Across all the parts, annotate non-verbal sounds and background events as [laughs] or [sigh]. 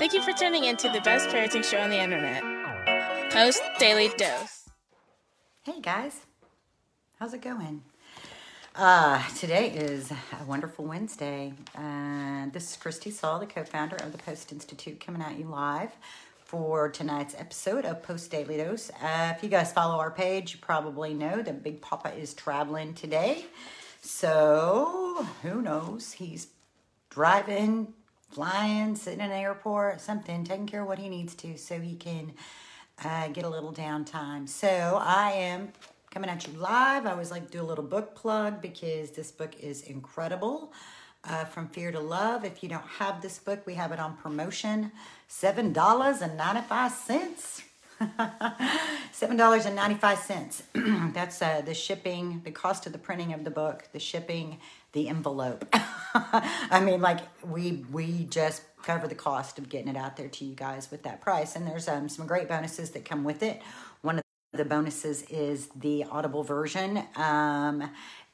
Thank you for tuning in to the best parenting show on the internet, Post Daily Dose. Hey guys, how's it going? Uh, today is a wonderful Wednesday. Uh, this is Christy Saul, the co founder of the Post Institute, coming at you live for tonight's episode of Post Daily Dose. Uh, if you guys follow our page, you probably know that Big Papa is traveling today. So, who knows? He's driving, flying, sitting in an airport, something, taking care of what he needs to so he can uh, get a little downtime. So, I am coming at you live. I always like to do a little book plug because this book is incredible. Uh, From Fear to Love. If you don't have this book, we have it on promotion $7.95. [laughs] $7.95. [clears throat] That's uh, the shipping, the cost of the printing of the book, the shipping, the envelope. [laughs] I mean, like we we just cover the cost of getting it out there to you guys with that price. And there's um, some great bonuses that come with it. One of the bonuses is the Audible version. Um,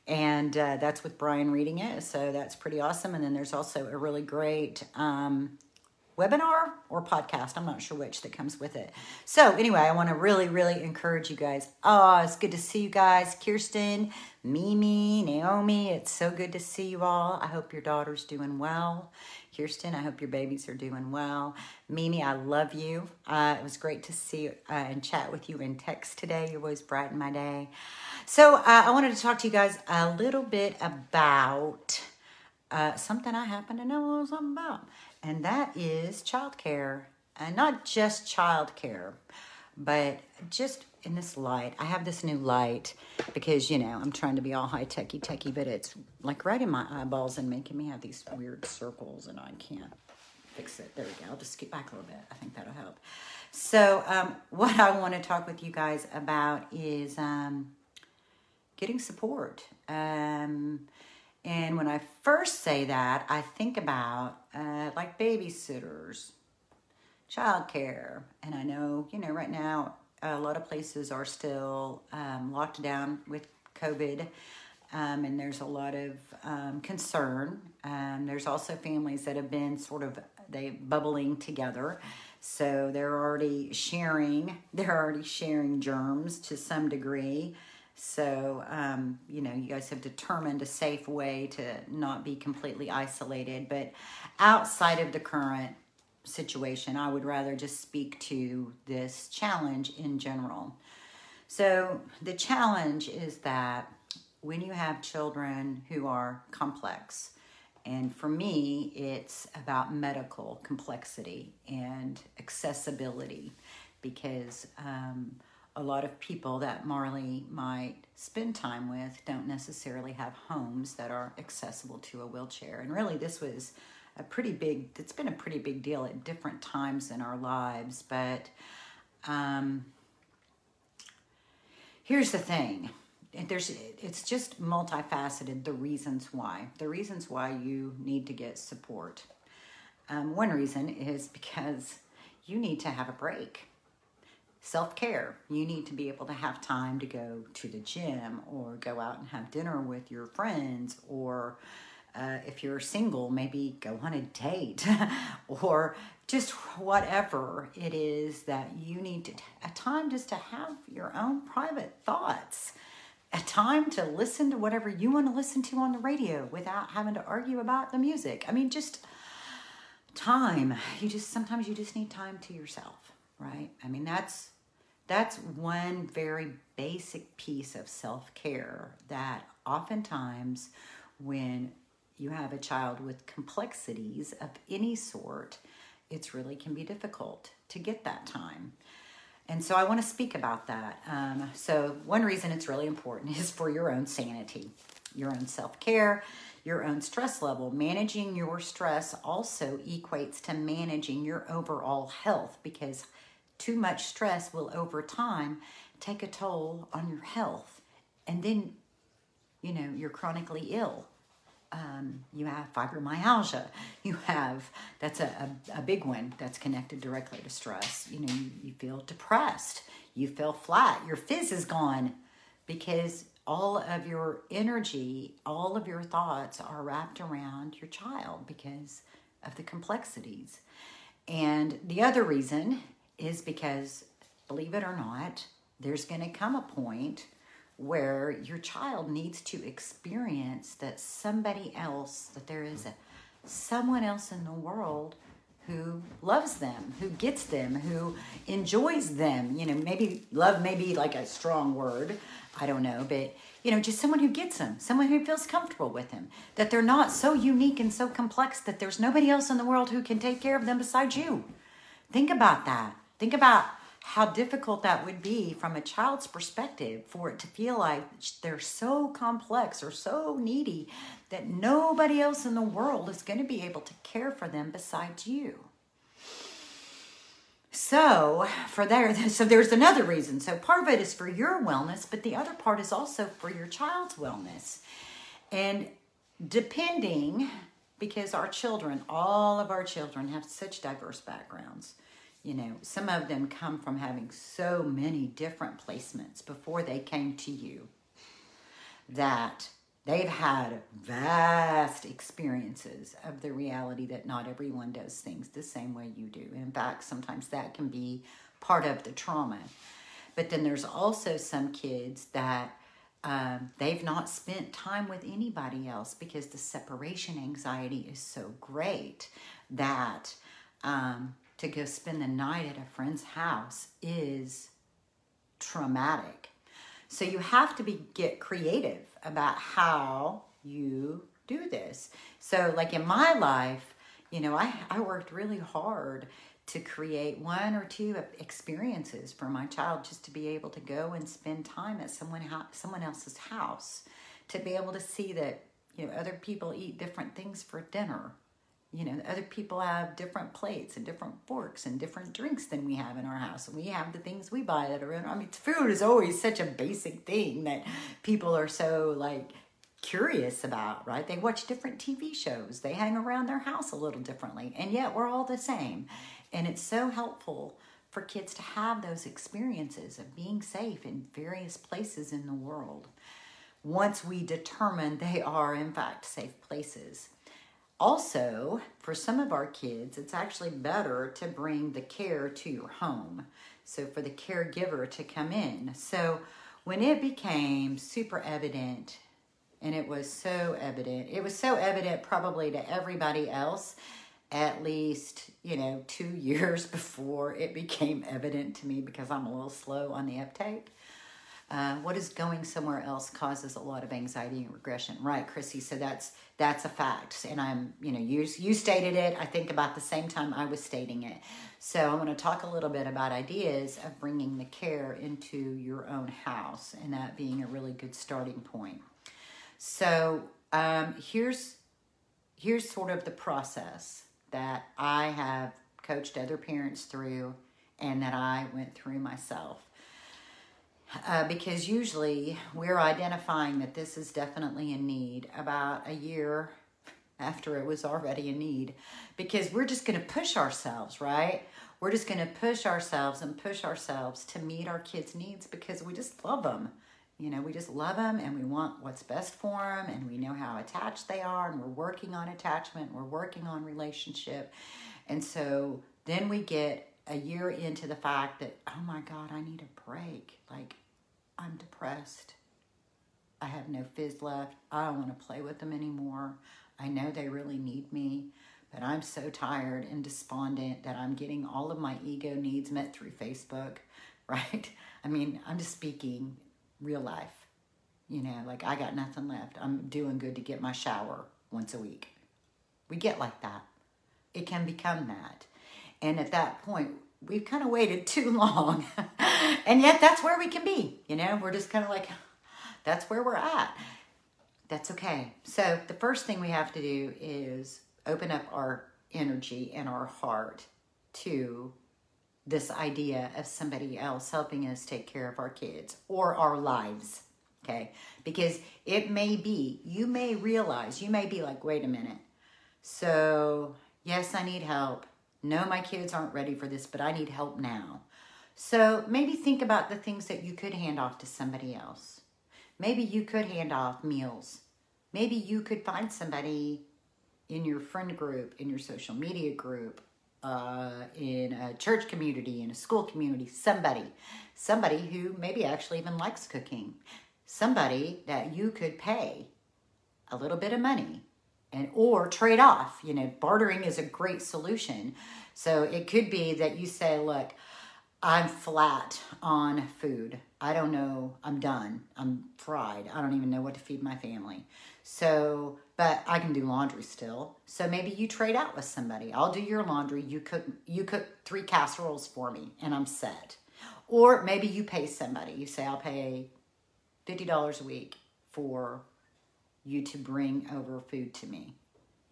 and uh, that's with Bryan reading it. So that's pretty awesome. And then there's also a really great um, webinar or podcast. I'm not sure which that comes with it. So, anyway, I want to really, really encourage you guys. Oh, it's good to see you guys. Kirsten, Mimi, Naomi, it's so good to see you all. I hope your daughter's doing well. Kirsten, I hope your babies are doing well. Mimi, I love you. Uh, it was great to see uh, and chat with you in text today. You always brighten my day. So, uh, I wanted to talk to you guys a little bit about uh, something I happen to know something about and that is childcare. And not just childcare, but just in this light. I have this new light because, you know, I'm trying to be all high techy techy, but it's like right in my eyeballs and making me have these weird circles, and I can't fix it. There we go. I'll just skip back a little bit. I think that'll help. So, um, [laughs] what I want to talk with you guys about is um, getting support. Um, and when I first say that, I think about uh, like babysitters, childcare. And I know, you know, right now, a lot of places are still um, locked down with COVID. Um, and there's a lot of um, concern. Um, there's also families that have been sort of they bubbling together, so they're already sharing. [laughs] They're already sharing germs to some degree. So, um, you know, you guys have determined a safe way to not be completely isolated. But outside of the current situation, I would rather just speak to this challenge in general. So, the challenge is that when you have children who are complex, and for me, it's about medical complexity and accessibility because um, a lot of people that Marley might spend time with don't necessarily have homes that are accessible to a wheelchair. And really, this was a pretty big, it's been a pretty big deal at different times in our lives. But um, here's the thing there's it's just multifaceted the reasons why the reasons why you need to get support um, one reason is because you need to have a break self care. You need to be able to have time to go to the gym or go out and have dinner with your friends, or uh, if you're single, maybe go on a date, [laughs] or just whatever it is that you need to, a time just to have your own private thoughts. A time to listen to whatever you want to listen to on the radio without having to argue about the music. I mean, just time. You just sometimes you just need time to yourself, right? I mean, that's that's one very basic piece of self care that oftentimes, when you have a child with complexities of any sort, it's really can be difficult to get that time. And so I want to speak about that. Um, so, one reason it's really important is for your own sanity, your own self care, your own stress level. Managing your stress also equates to managing your overall health because too much stress will over time take a toll on your health and then you know you're chronically ill um, you have fibromyalgia. You have that's a, a, a, big one that's connected directly to stress. You know you, you feel depressed. You feel flat. Your fizz is gone because all of your energy all of your thoughts are wrapped around your child because of the complexities. And the other reason is because, believe it or not, there's going to come a point where your child needs to experience that somebody else, that there is a someone else in the world who loves them, who gets them, who enjoys them. You know, maybe love may be like a strong word. I don't know, but you know, just someone who gets them, someone who feels comfortable with them, that they're not so unique and so complex that there's nobody else in the world who can take care of them besides you. Think about that. Think about how difficult that would be from a child's perspective for it to feel like they're so complex or so needy that nobody else in the world is going to be able to care for them besides you. So, for there [laughs] so there's another reason. So part of it is for your wellness, but the other part is also for your child's wellness. And depending because our children, all of our children have such diverse backgrounds you know, some of them come from having so many different placements before they came to you that they've had vast experiences of the reality that not everyone does things the same way you do. In fact, sometimes that can be part of the trauma. But then there's also some kids that um, they've not spent time with anybody else because the separation anxiety is so great that um, to go spend the night at a friend's house is traumatic. So you have to be get creative about how you do this. So like in my life, you know, I, I worked really hard to create one or two experiences for my child just to be able to go and spend time at someone someone else's house to be able to see that you know other people eat different things for dinner you know, other people have different plates and different forks and different drinks than we have in our house. And we have the things we buy that are in, I mean, food is always such a basic thing that people are so like curious about, right? They watch different TV shows, they hang around their house a little differently, and yet we're all the same. And it's so helpful for kids to have those experiences of being safe in various places in the world once we determine they are, in fact, safe places. Also, for some of our kids, it's actually better to bring the care to your home. So, for the caregiver to come in. So, when it became super evident, and it was so evident, it was so evident probably to everybody else at least, you know, two [laughs] years before it became evident to me because I'm a little slow on the uptake. Uh, what is going somewhere else causes a lot of anxiety and regression, right, Chrissy? So that's that's a fact, and I'm, you know, you you stated it. I think about the same time I was stating it. So I want to talk a little bit about ideas of bringing the care into your own house, and that being a really good starting point. So um, here's here's sort of the process that I have coached other parents through, and that I went through myself uh, because usually we're identifying that this is definitely a need about a year after it was already a need because we're just going to push ourselves, right? We're just going to push ourselves and push ourselves to meet our kids' needs because we just love them. You know, we just love them and we want what's best for them and we know how attached they are and we're working on attachment, we're working on relationship. And so then we get a year into the fact that, oh my God, I need a break. Like, I'm depressed. I have no fizz left. I don't want to play with them anymore. I know they really need me, but I'm so tired and despondent that I'm getting all of my ego needs met through Facebook, [laughs] right? I mean, I'm just speaking real life. You know, like I got nothing left. I'm doing good to get my shower once a week. We get like that. It can become that. And at that point, we've kind of waited [laughs] too long. and yet that's where we can be. You know, we're just kind of like, that's where we're at. That's okay. So the first thing we have to do is open up our energy and our heart to this idea of somebody else helping us take care of our kids or our lives. Okay. Because it may be, you may realize, you may be like, wait a minute. So, yes, I need help no, my kids aren't ready for this, but I need help now. So maybe think about the things that you could hand off to somebody else. Maybe you could hand off meals. Maybe you could find somebody in your friend group, in your social media group, uh, in a church community, in a school community, somebody, somebody who maybe actually even likes cooking, somebody that you could pay a little bit of money and or trade off. You know, bartering is a great solution. So it could be that you say, look, I'm flat on food. I don't know. I'm done. I'm fried. I don't even know what to feed my family. So, but I can do laundry still. So maybe you trade out with somebody. I'll do your laundry. You cook you cook 3 casseroles for me and I'm set. Or maybe you pay somebody. You say I'll pay $50 a week for you to bring over food to me.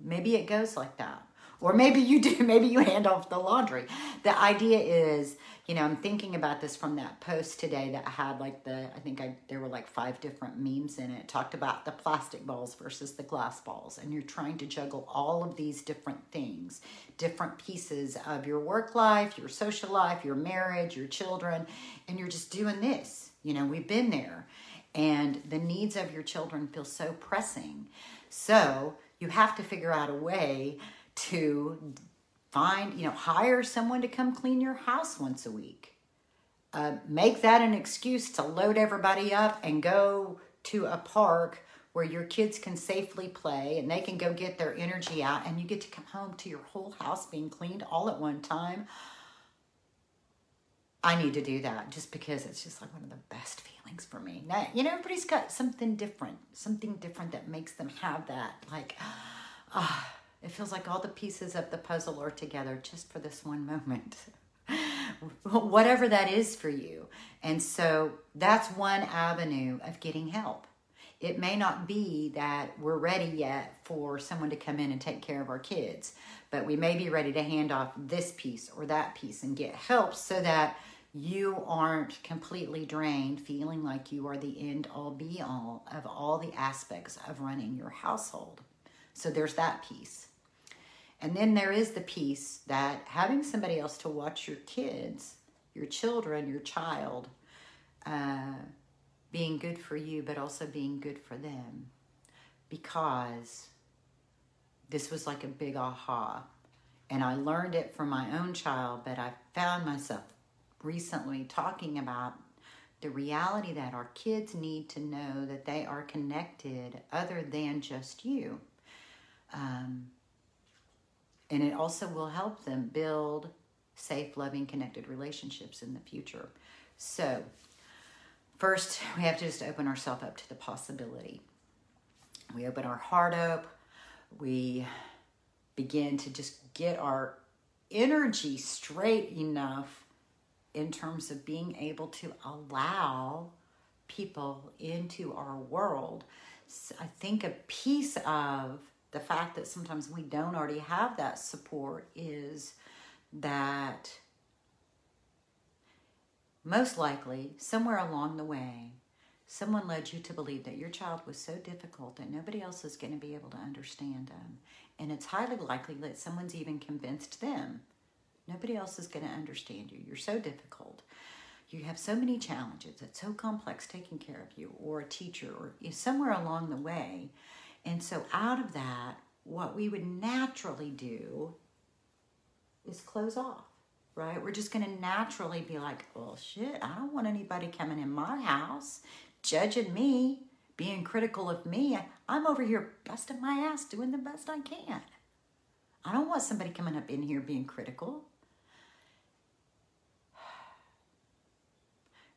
Maybe it goes like that. Or maybe you do, [laughs] maybe you hand off the laundry. The idea is, you know, I'm thinking about this from that post today that had like the, I think I, there were like five different memes in it. it. Talked about the plastic balls versus the glass balls. And you're trying to juggle all of these different things, different pieces of your work life, your social life, your marriage, your children. And you're just doing this. You know, we've been there. And the needs of your children feel so pressing. So you have to figure out a way to find, you know, hire someone to come clean your house once a week. Uh, make that an excuse to load everybody up and go to a park where your kids can safely play and they can go get their energy out and you get to come home to your whole house being cleaned all at one time. I need to do that just because it's just like one of the best feelings for me. Now, you know, everybody's got something different, something different that makes them have that. Like, [sighs] ah. It feels like all the pieces of the puzzle are together just for this one moment. [laughs] Whatever that is for you. And so that's one avenue of getting help. It may not be that we're ready yet for someone to come in and take care of our kids, but we may be ready to hand off this piece or that piece and get help so that you aren't completely drained, feeling like you are the end all be all of all the aspects of running your household. So there's that piece. And then there is the piece that having somebody else to watch your kids, your children, your child, uh, being good for you, but also being good for them. Because this was like a big aha. And I learned it from my own child, but I found myself recently talking about the reality that our kids need to know that they are connected other than just you. Um, and it also will help them build safe, loving, connected relationships in the future. So, first, we have to just open ourselves up to the possibility. We open our heart up. We begin to just get our energy straight enough in terms of being able to allow people into our world. I think a piece of the fact that sometimes we don't already have that support is that most likely somewhere along the way someone led you to believe that your child was so difficult that nobody else is going to be able to understand them and it's highly likely that someone's even convinced them nobody else is going to understand you you're so difficult you have so many challenges it's so complex taking care of you or a teacher or somewhere along the way and so, out of that, what we would naturally do is close off, right? We're just going to naturally be like, well, shit, I don't want anybody coming in my house, judging me, being critical of me. I'm over here busting my ass, doing the best I can. I don't want somebody coming up in here being critical.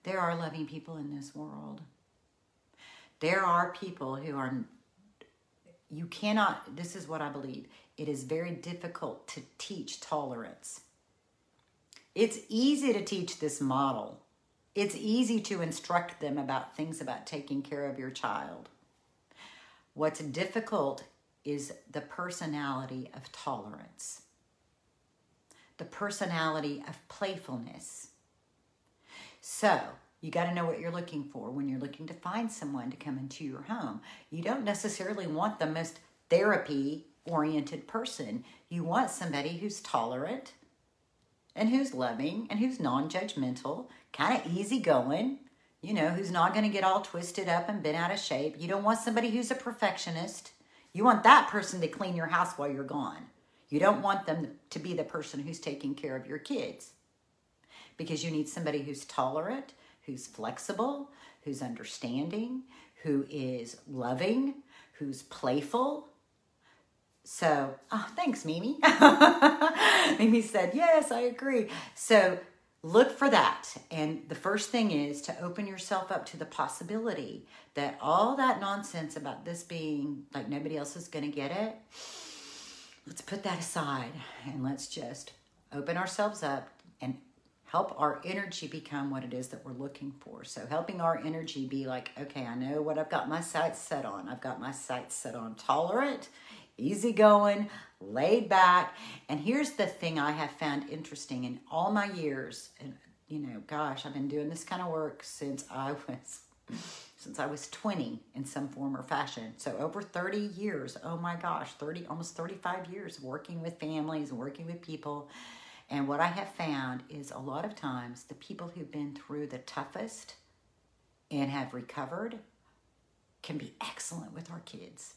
There are loving people in this world. There are people who are you cannot, this is what I believe, it is very difficult to teach tolerance. It's easy to teach this model. It's easy to instruct them about things about taking care of your child. What's difficult is the personality of tolerance, the personality of playfulness. So, you got to know what you're looking for when you're looking to find someone to come into your home. You don't necessarily want the most therapy oriented person. You want somebody who's tolerant and who's loving and who's non judgmental, kind of easygoing, you know, who's not going to get all twisted up and bent out of shape. You don't want somebody who's a perfectionist. You want that person to clean your house while you're gone. You don't want them to be the person who's taking care of your kids because you need somebody who's tolerant, who's flexible, who's understanding, who is loving, who's playful. So, oh, thanks, Mimi. [laughs] Mimi said, Yes, I agree. So, look for that. And the first thing is to open yourself up to the possibility that all that nonsense about this being like nobody else is going to get it, let's put that aside and let's just open ourselves up help our energy become what it is that we're looking for. So, helping our energy be like, okay, I know what I've got my sights set on. I've got my sights set on tolerant, easygoing, laid back. And here's the thing I have found interesting in all my years, and you know, gosh, I've been doing this kind of work since I was [laughs] since I was 20 in some form or fashion. So over 30 years, oh my gosh, 30 almost 35 years working with families, working with people and what I have found is a lot of times the people who've been through the toughest and have recovered can be excellent with our kids.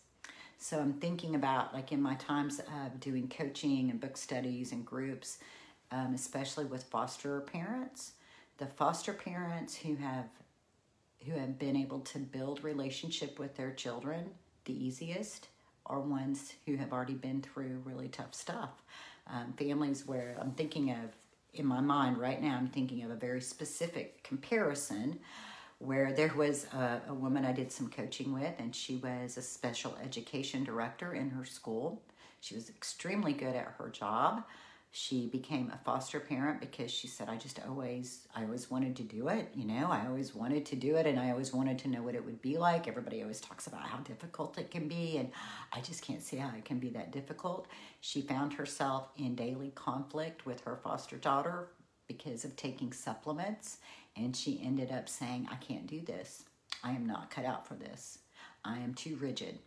So I'm thinking about, like, in my times of doing coaching and book studies and groups, um, especially with foster parents, the foster parents who have who have been able to build relationship with their children the easiest are ones who have already been through really tough stuff um, families where I'm thinking of, in my mind right now, I'm thinking of a very specific comparison where there was a, a woman I did some coaching with, and she was a special education director in her school. She was extremely good at her job she became a foster parent because she said i just always i always wanted to do it you know? I always wanted to do it and i always wanted to know what it would be like. Everybody always talks about how difficult it can be and i just can't see how it can be that difficult. She found herself in daily conflict with her foster daughter because of taking supplements and she ended up saying i can't do this. I am not cut out for this. I am too rigid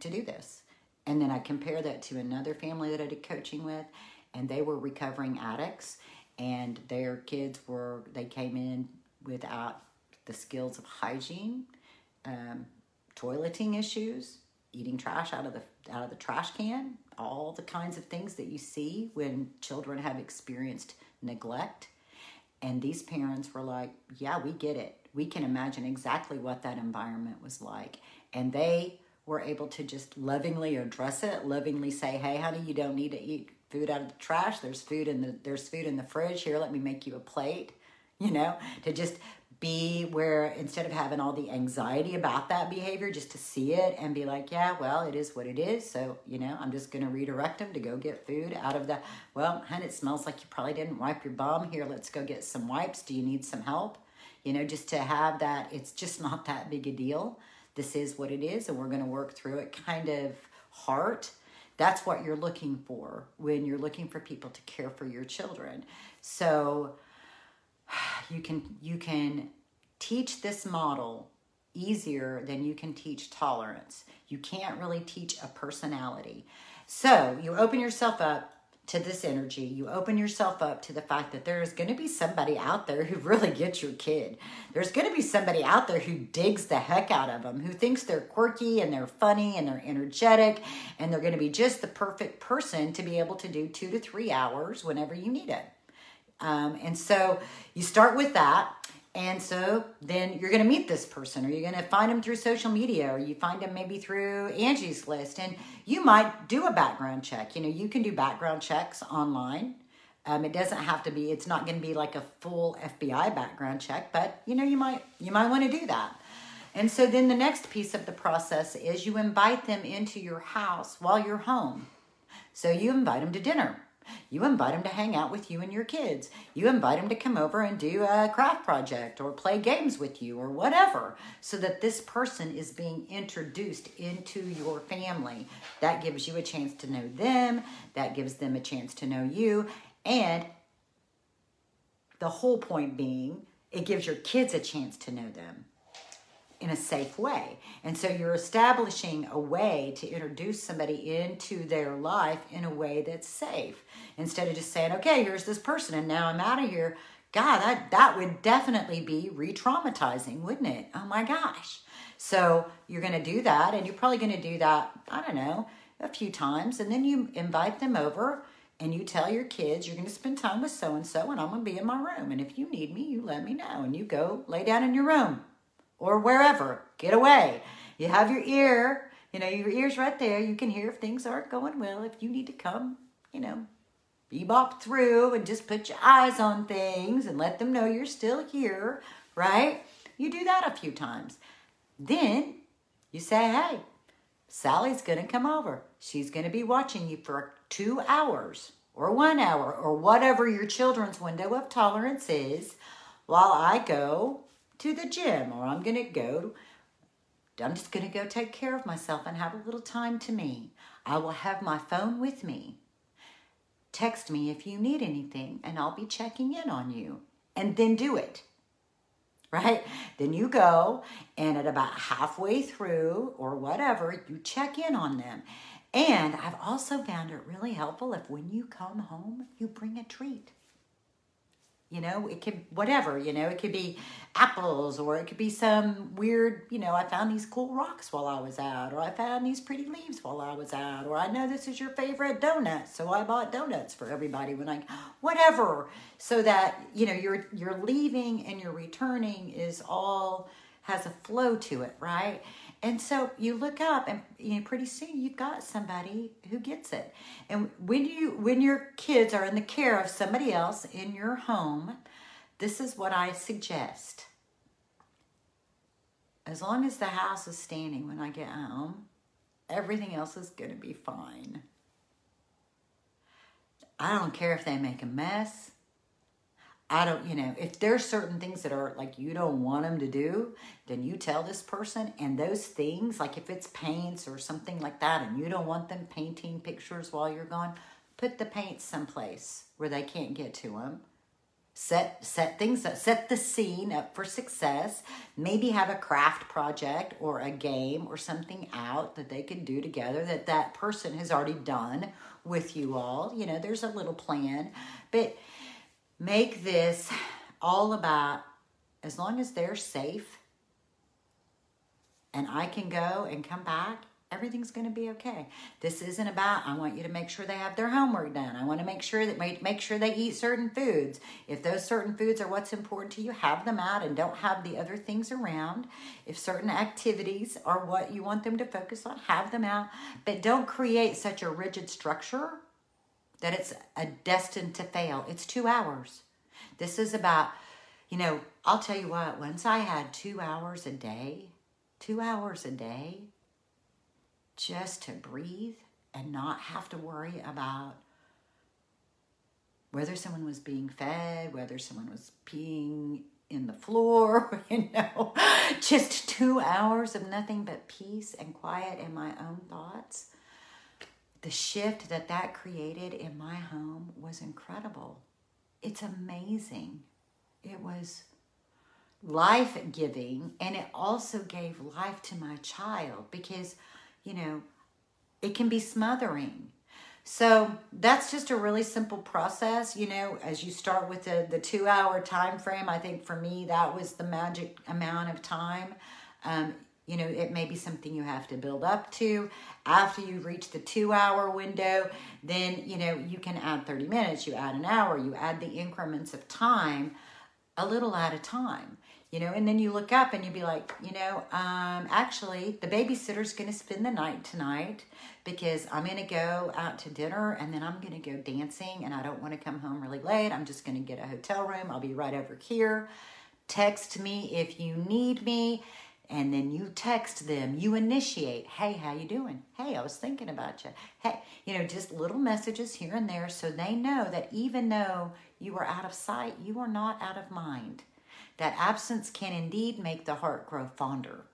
to do this and then I compare that to another family that I did coaching with, and they were recovering addicts, and their kids were, they came in without the skills of hygiene, um, toileting issues, eating trash out of the out of the trash can, all the kinds of things that you see when children have experienced neglect. And these parents were like, "Yeah, we get it. We can imagine exactly what that environment was like." And they we're able to just lovingly address it, lovingly say, "Hey, honey, you don't need to eat food out of the trash. There's food in the there's food in the fridge. Here, let me make you a plate." [laughs] You know, to just be where instead of having all the anxiety about that behavior, just to see it and be like, yeah, well, it is what it is. So, you know, I'm just going to redirect them to go get food out of the, well, honey, it smells like you probably didn't wipe your bum. Here, let's go get some wipes. Do you need some help? You know, just to have that, it's just not that big a deal this is what it is and we're going to work through it kind of heart. That's what you're looking for when you're looking for people to care for your children. So [sighs] you can you can teach this model easier than you can teach tolerance. You can't really teach a personality. So you open yourself up to this energy, you open yourself up to the fact that there is going to be somebody out there who really gets your kid. There's going to be somebody out there who digs the heck out of them, who thinks they're quirky and they're funny and they're energetic, and they're going to be just the perfect person to be able to do two to three hours whenever you need it. Um, and so you start with that. And so then you're going to meet this person, or you're going to find them through social media, or you find them maybe through Angie's List, and you might do a background check. You know, you can do background checks online. Um, it doesn't have to be. It's not going to be like a full FBI background check, but you know, you might you might want to do that. And so then the next piece of the process is you invite them into your house while you're home. So you invite them to dinner you invite them to hang out with you and your kids. You invite them to come over and do a craft project or play games with you or whatever, so that this person is being introduced into your family. That gives you a chance to know them, that gives them a chance to know you, and the whole point being, it gives your kids a chance to know them in a safe way. And so you're establishing a way to introduce somebody into their life in a way that's safe instead of just saying, okay, here's this person and now I'm out of here. God, that, that would definitely be re traumatizing, wouldn't it? Oh my gosh. So you're going to do that, and you're probably going to do that, I don't know, a few times, and then you invite them over and you tell your kids you're going to spend time with so and so, and I'm going to be in my room. And if you need me, you let me know, and you go lay down in your room or wherever. Get away. You have your ear, you know, your ear's right there. You can hear if things aren't going well. If you need to come, you know, bebop through and just put your eyes on things and let them know you're still here, right? You do that a few times. Then you say, hey, Sally's going to come over. She's going to be watching you for two hours or one hour or whatever your children's window of tolerance is while I go to the gym or I'm going to go. I'm just going to go take care of myself and have a little time to me. I will have my phone with me. Text me if you need anything and I'll be checking in on you. And then do it right? Then you go and at about halfway through or whatever, you check in on them. And I've also found it really helpful if when you come home, you bring a treat. You know, it could, whatever, you know, it could be apples or it could be some weird, you know, I found these cool rocks while I was out, or I found these pretty leaves while I was out, or I know this is your favorite donut, so I bought donuts for everybody when I, whatever, so that, you know, you're, you're leaving and you're returning is all, has a flow to it, right? And so you look up and you know pretty soon you've got somebody who gets it. And when you when your kids are in the care of somebody else in your home, this is what I suggest. As long as the house is standing when I get home, everything else is going to be fine. I don't care if they make a mess. I don't, you know, if there's certain things that are like you don't want them to do, then you tell this person. And those things, like if it's paints or something like that, and you don't want them painting pictures while you're gone, put the paints someplace where they can't get to them. Set set things up, set the scene up for success. Maybe have a craft project or a game or something out that they can do together that that person has already done with you all. You know, there's a little plan, but make this all about as long as they're safe and I can go and come back, everything's going to be okay. This isn't about I want you to make sure they have their homework done. I want to make sure that make sure they eat certain foods. If those certain foods are what's important to you, have them out and don't have the other things around. If certain activities are what you want them to focus on, have them out, but don't create such a rigid structure that it's a destined to fail. It's two hours. This is about, you know, I'll tell you what, once I had two hours a day, two hours a day, just to breathe and not have to worry about whether someone was being fed, whether someone was peeing in the floor, [laughs] you know, just two hours of nothing but peace and quiet in my own thoughts the shift that that created in my home was incredible. It's amazing. It was life giving and it also gave life to my child because, you know, it can be smothering. So that's just a really simple process, you know, as you start with the, the two hour time frame. I think for me, that was the magic amount of time. Um, you know, it may be something you have to build up to. After you reach the two hour window, then, you know, you can add 30 minutes, you add an hour, you add the increments of time a little at a time, you know, and then you look up and you'd be like, you know, um, actually, the babysitter's going to spend the night tonight because I'm going to go out to dinner and then I'm going to go dancing and I don't want to come home really late. I'm just going to get a hotel room. I'll be right over here. Text me if you need me and then you text them you initiate hey how you doing? Hey i was thinking about you hey you know just little messages here and there so they know that even though you are out of sight you are not out of mind. That absence can indeed make the heart grow fonder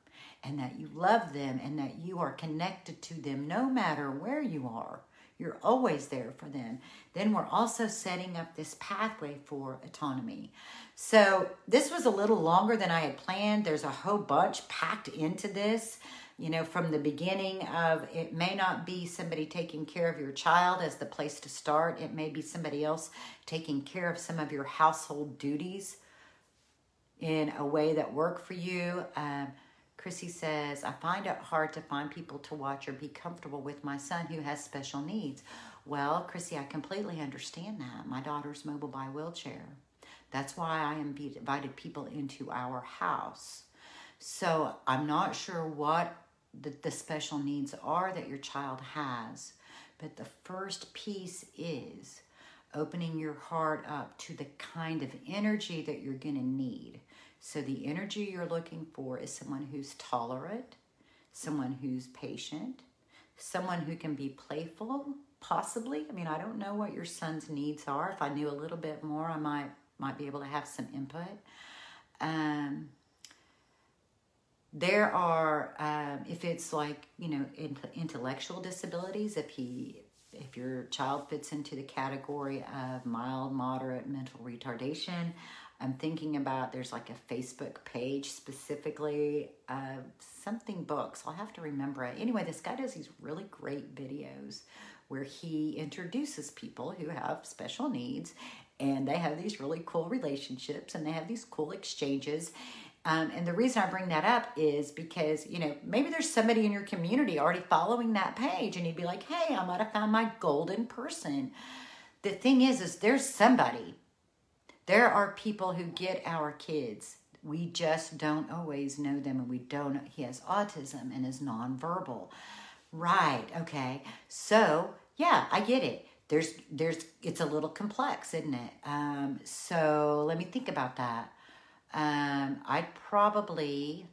and that you love them and that you are connected to them no matter where you are you're always there for them. Then we're also setting up this pathway for autonomy. So this was a little longer than I had planned. There's a whole bunch packed into this. You know, from the beginning of it may not be somebody taking care of your child as the place to start. It may be somebody else taking care of some of your household duties in a way that work for you. Um, Chrissy says, I find it hard to find people to watch or be comfortable with my son who has special needs. Well, Chrissy, I completely understand that. My daughter's mobile by wheelchair. That's why I invited people into our house. So I'm not sure what the, the special needs are that your child has, but the first piece is opening your heart up to the kind of energy that you're going to need. So, the energy you're looking for is someone who's tolerant, someone who's patient, someone who can be playful, possibly. I mean, I don't know what your son's needs are. If I knew a little bit more, I might might be able to have some input. Um, there are, um, if it's like you know, intellectual disabilities, if he if your child fits into the category of mild, moderate mental retardation, I'm thinking about there's like a Facebook page specifically something books. I'll have to remember it. Anyway, this guy does these really great videos where he introduces people who have special needs and they have these really cool relationships and they have these cool exchanges um, and the reason I bring that up is because, you know, maybe there's somebody in your community already following that page and you'd be like, hey, I might have found my golden person. The thing is, is there's somebody. There are people who get our kids. We just don't always know them and we don't, he has autism and is nonverbal. Right, okay. So, yeah, I get it. There's, there's, it's a little complex, isn't it? Um, so let me think about that um, I'd probably,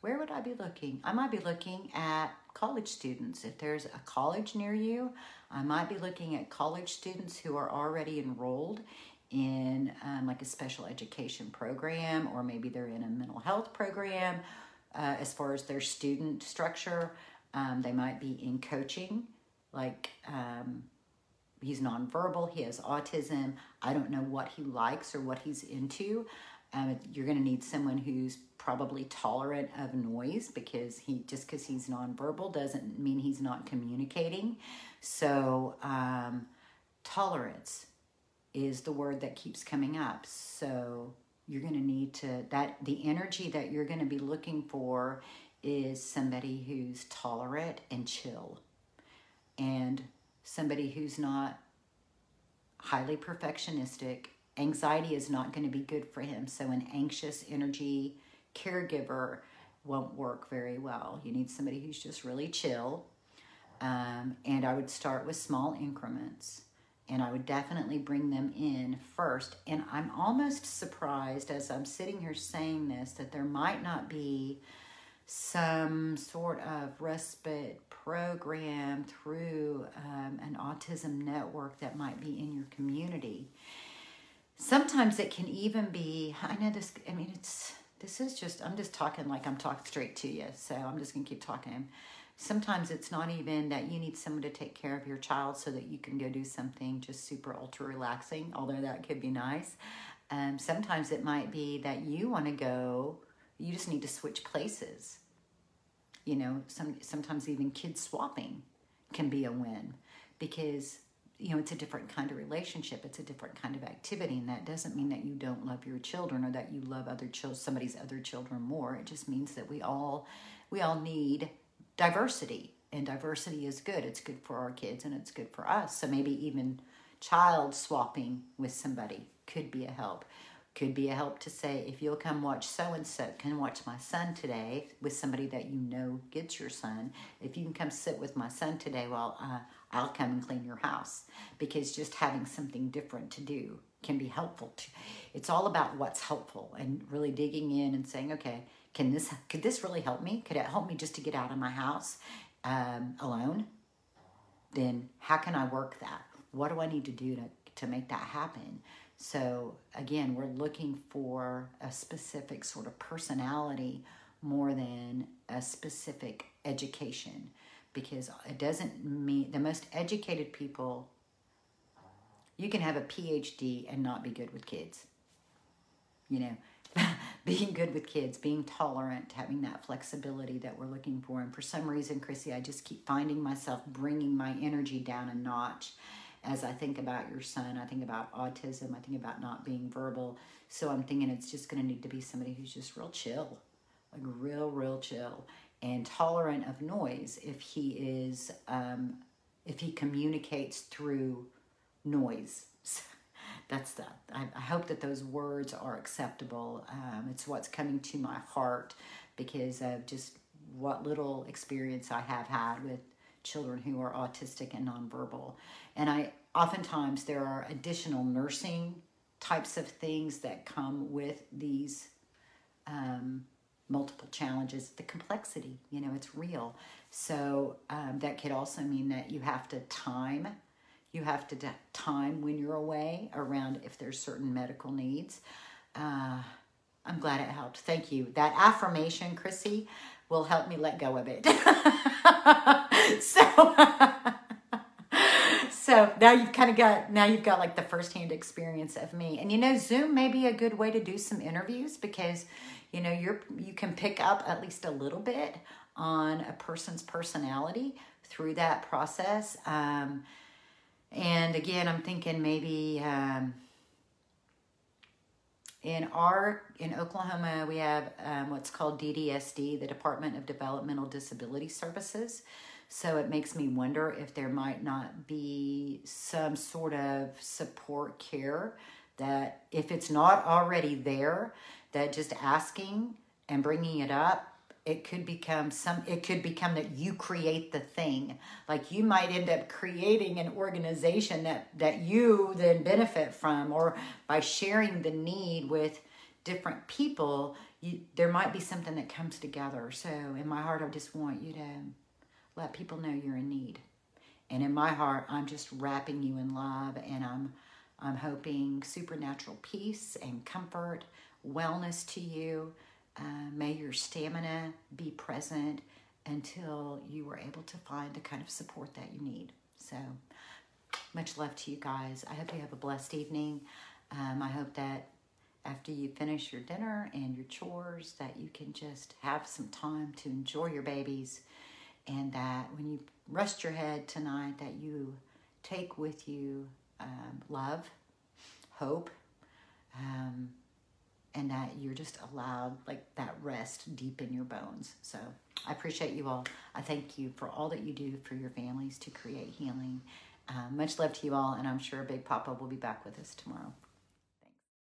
where would I be looking? I might be looking at college students. If there's a college near you, I might be looking at college students who are already enrolled in um, like a special education program, or maybe they're in a mental health program. Uh, as far as their student structure, um, they might be in coaching, like um, he's nonverbal, he has autism. I don't know what he likes or what he's into. Um, you're going to need someone who's probably tolerant of noise because he just because he's nonverbal doesn't mean he's not communicating. So um, tolerance is the word that keeps coming up. So you're going to need to that the energy that you're going to be looking for is somebody who's tolerant and chill and somebody who's not highly perfectionistic. Anxiety is not going to be good for him. So, an anxious energy caregiver won't work very well. You need somebody who's just really chill. Um, and I would start with small increments and I would definitely bring them in first. And I'm almost surprised as I'm sitting here saying this that there might not be some sort of respite program through um, an autism network that might be in your community. Sometimes it can even be, I know this, I mean, it's, this is just, I'm just talking like I'm talking straight to you, so I'm just gonna keep talking. Sometimes it's not even that you need someone to take care of your child so that you can go do something just super ultra relaxing, although that could be nice. Um, sometimes it might be that you want to go you just need to switch places. You know, some sometimes even kids swapping can be a win because you know it's a different kind of relationship it's a different kind of activity and that doesn't mean that you don't love your children or that you love other children somebody's other children more it just means that we all we all need diversity and diversity is good it's good for our kids and it's good for us so maybe even child swapping with somebody could be a help could be a help to say, if you'll come watch so and so, can watch my son today with somebody that you know gets your son. If you can come sit with my son today, while. uh, I'll come and clean your house because just having something different to do can be helpful. To, it's all about what's helpful and really digging in and saying, okay, can this could this really help me? Could it help me just to get out of my house um, alone? Then how can I work that? What do I need to do to to make that happen? So again, we're looking for a specific sort of personality more than a specific education because it doesn't mean the most educated people you can have a PhD and not be good with kids. You know, [laughs] being good with kids, being tolerant, having that flexibility that we're looking for. And for some reason, Chrissy, I just keep finding myself bringing my energy down a notch as I think about your son. I think about autism. I think about not being verbal. So I'm thinking it's just going to need to be somebody who's just real chill, like real, real chill, and tolerant of noise if he is, um, if he communicates through noise. [laughs] That's the, I, I hope that those words are acceptable. Um, it's what's coming to my heart because of just what little experience I have had with children who are autistic and nonverbal. And I oftentimes there are additional nursing types of things that come with these um, multiple challenges. The complexity, you know, it's real. So um, that could also mean that you have to time. You have to time when you're away around if there's certain medical needs. Uh, I'm glad it helped. Thank you. That affirmation, Chrissy, will help me let go of it. [laughs] so, [laughs] so now you've kind of got now you've got like the firsthand experience of me, and you know Zoom may be a good way to do some interviews because you know you're you can pick up at least a little bit on a person's personality through that process. Um, and again, I'm thinking maybe. Um, in our in Oklahoma, we have um, what's called DDSD, the Department of Developmental Disability Services. So it makes me wonder if there might not be some sort of support care that, if it's not already there, that just asking and bringing it up it could become some it could become that you create the thing. Like you might end up creating an organization that that you then benefit from or by sharing the need with different people you there might be something that comes together. So in my heart i just want you to let people know you're in need. And in my heart i'm just wrapping you in love and i'm i'm hoping supernatural peace and comfort wellness to you uh, may your stamina be present until you are able to find the kind of support that you need. So, much love to you guys. I hope you have a blessed evening. Um, I hope that after you finish your dinner and your chores, that you can just have some time to enjoy your babies, and that when you rest your head tonight, that you take with you um, love, hope. Um, and that you're just allowed like that rest deep in your bones. So I appreciate you all. I thank you for all that you do for your families to create healing. Uh, much love to you all, and I'm sure Big Papa will be back with us tomorrow.